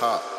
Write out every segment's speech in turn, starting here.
shut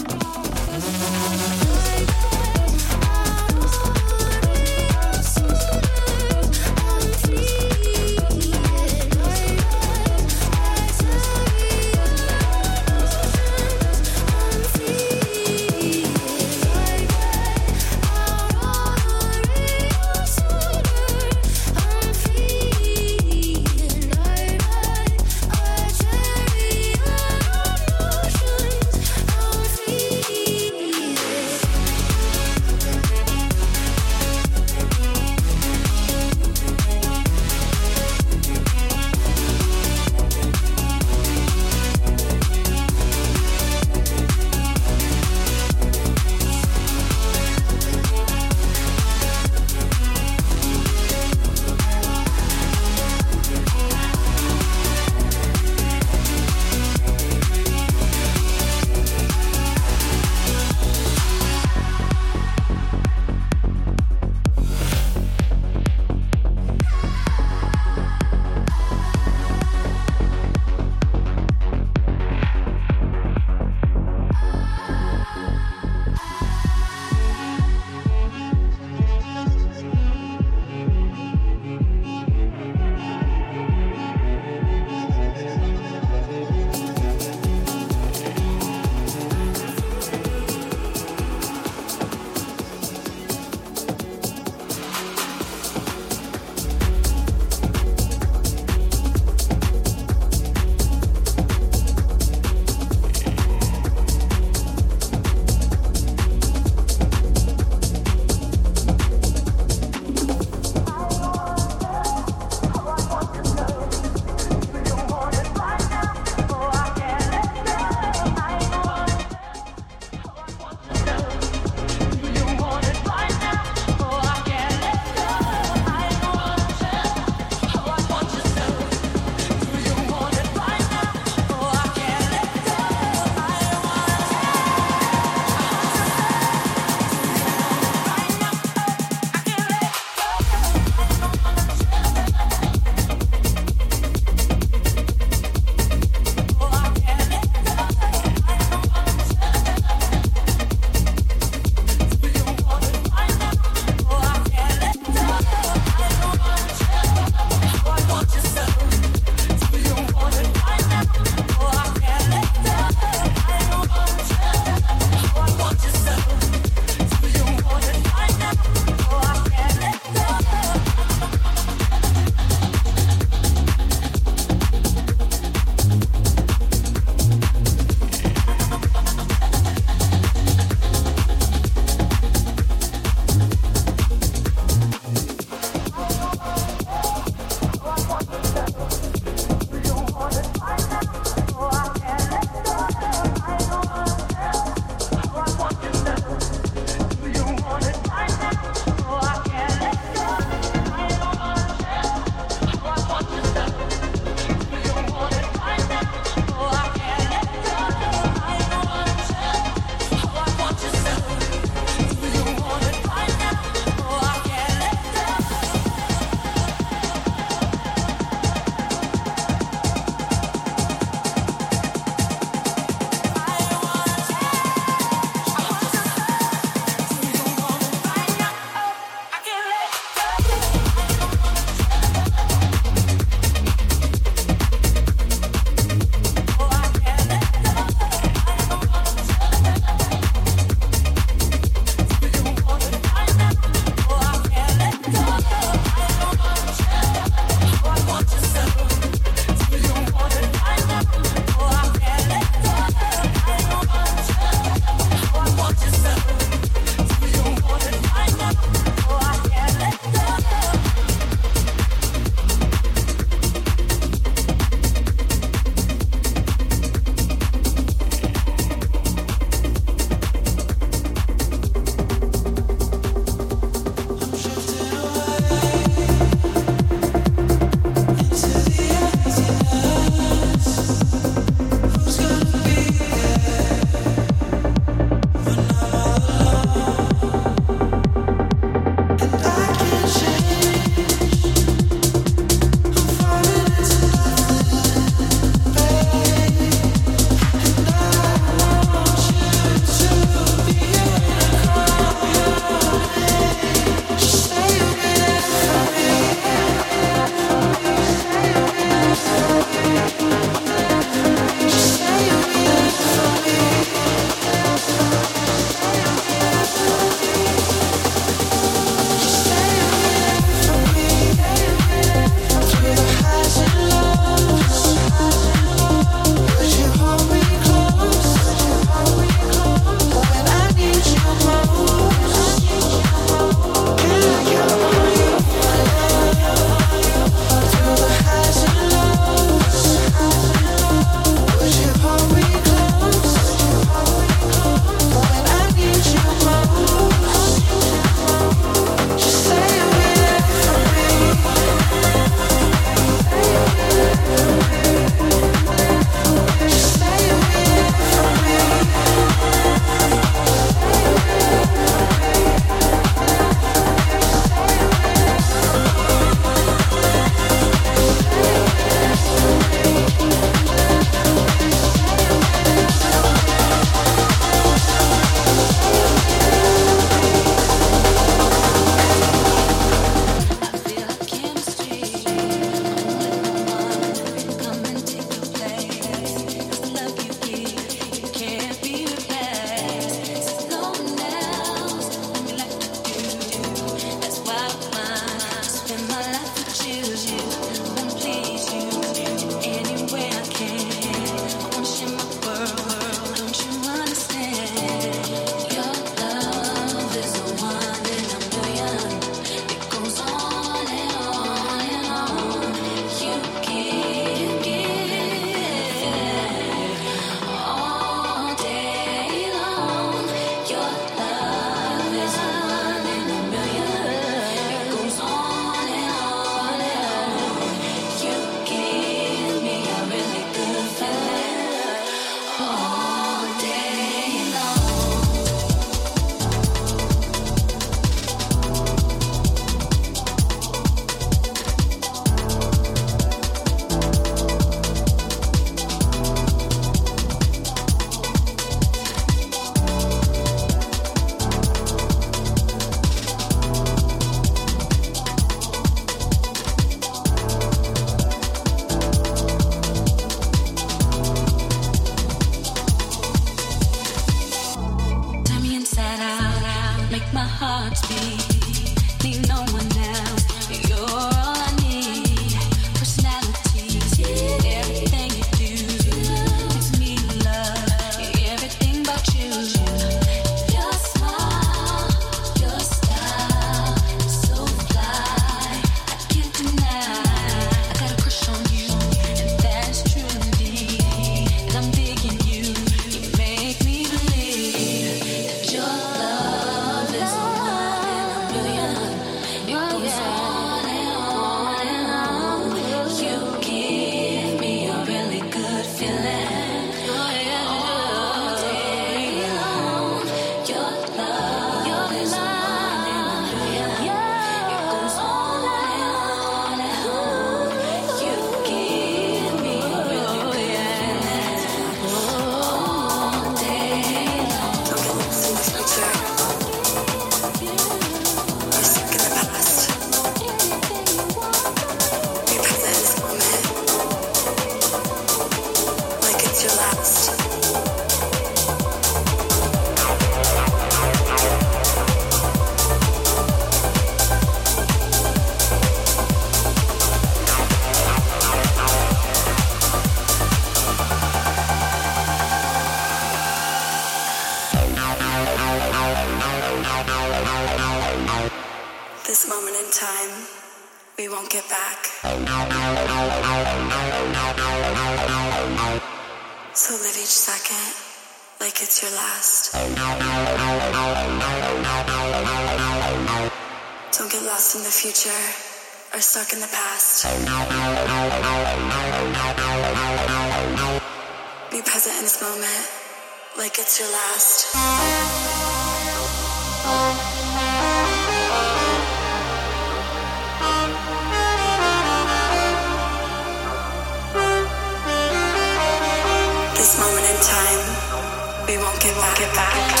time, we won't give, get back.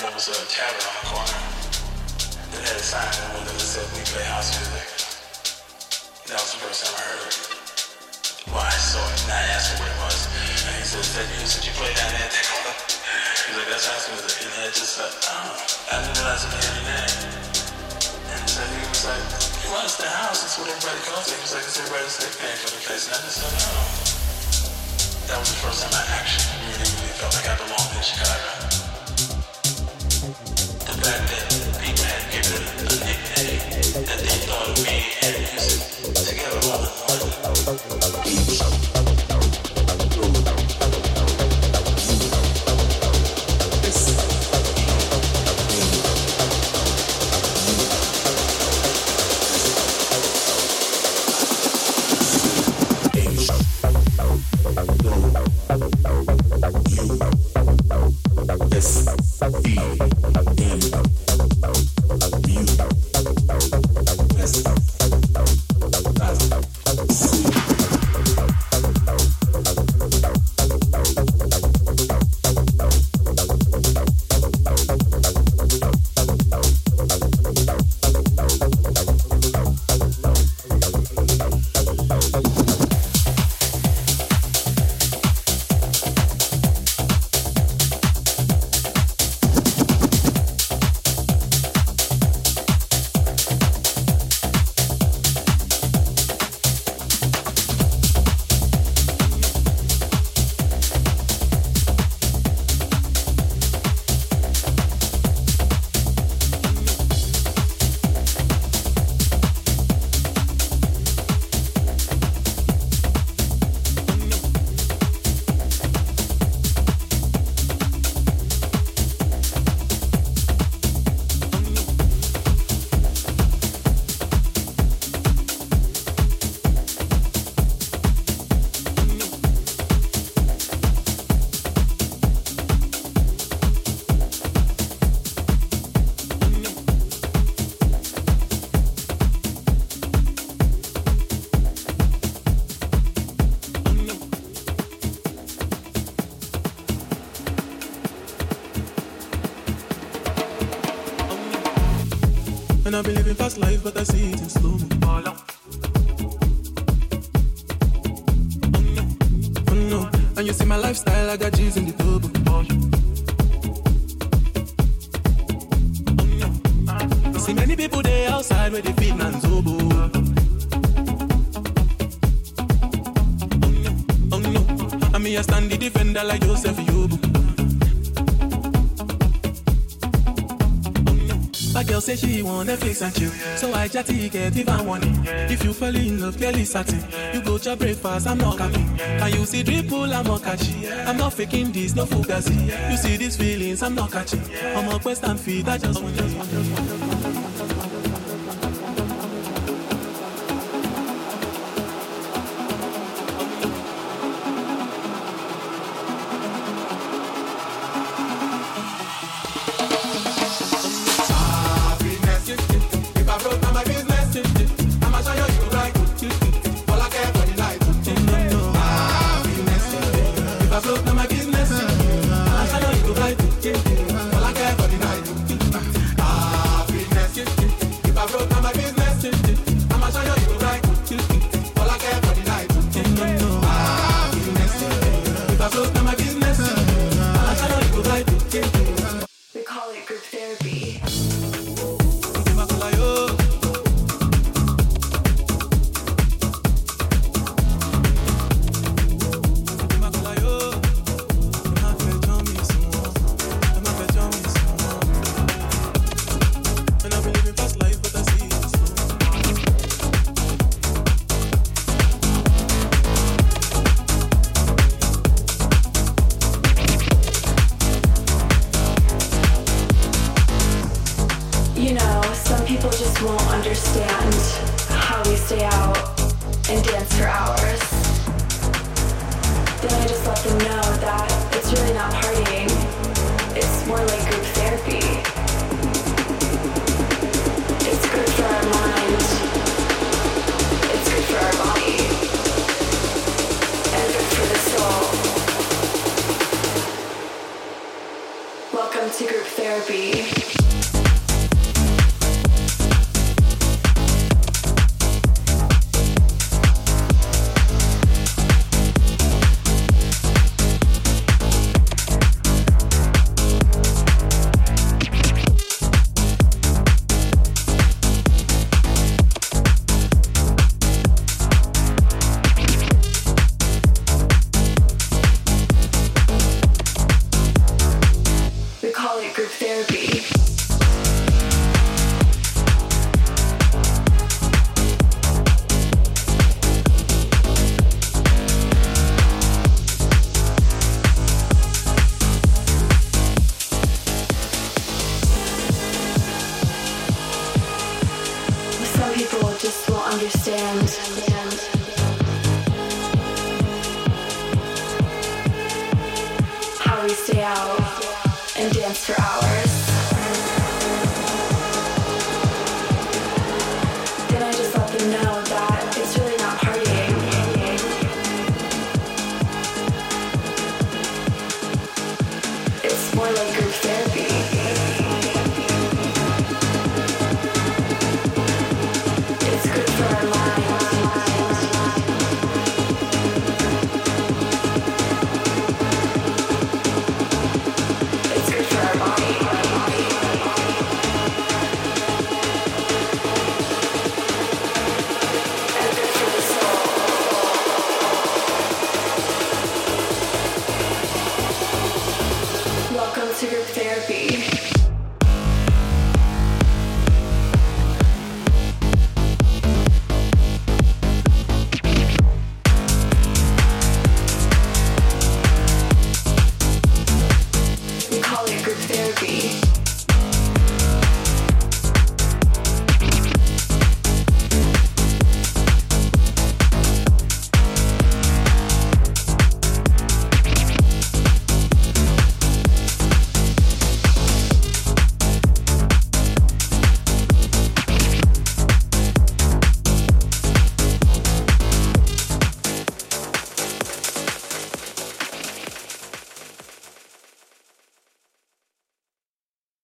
and there was a tavern on the corner that had a sign in the window that said we play house music. That was the first time I heard it. Well, I saw it and I asked him what it was. And he said, that you you play down there at that corner? He's like, that's house music. And I just like, uh, uh-huh. I didn't realize it had a name. And so he was like, well, it's the house. That's what everybody calls it. He was like, it's everybody's like paying for the place. And I just said, no. That was the first time I actually really, really felt like I belonged in Chicago back then, Big Man gave a nickname, and they thought me My girl say she want Netflix and chill, yeah. so I chatty get even warning. it. If you fall in love, clearly certain, you go to breakfast. I'm not catching can you see dripple, I'm not catching. I'm not faking this, no fugazi. You see these feelings, I'm not catching. I'm a quest and feed, I just want, just want, just want. Just want. You know, some people just won't understand how we stay out and dance for hours. Then I just let them know that it's really not partying, it's more like group therapy. It's good for our mind, it's good for our body, and good for the soul. Welcome to group therapy.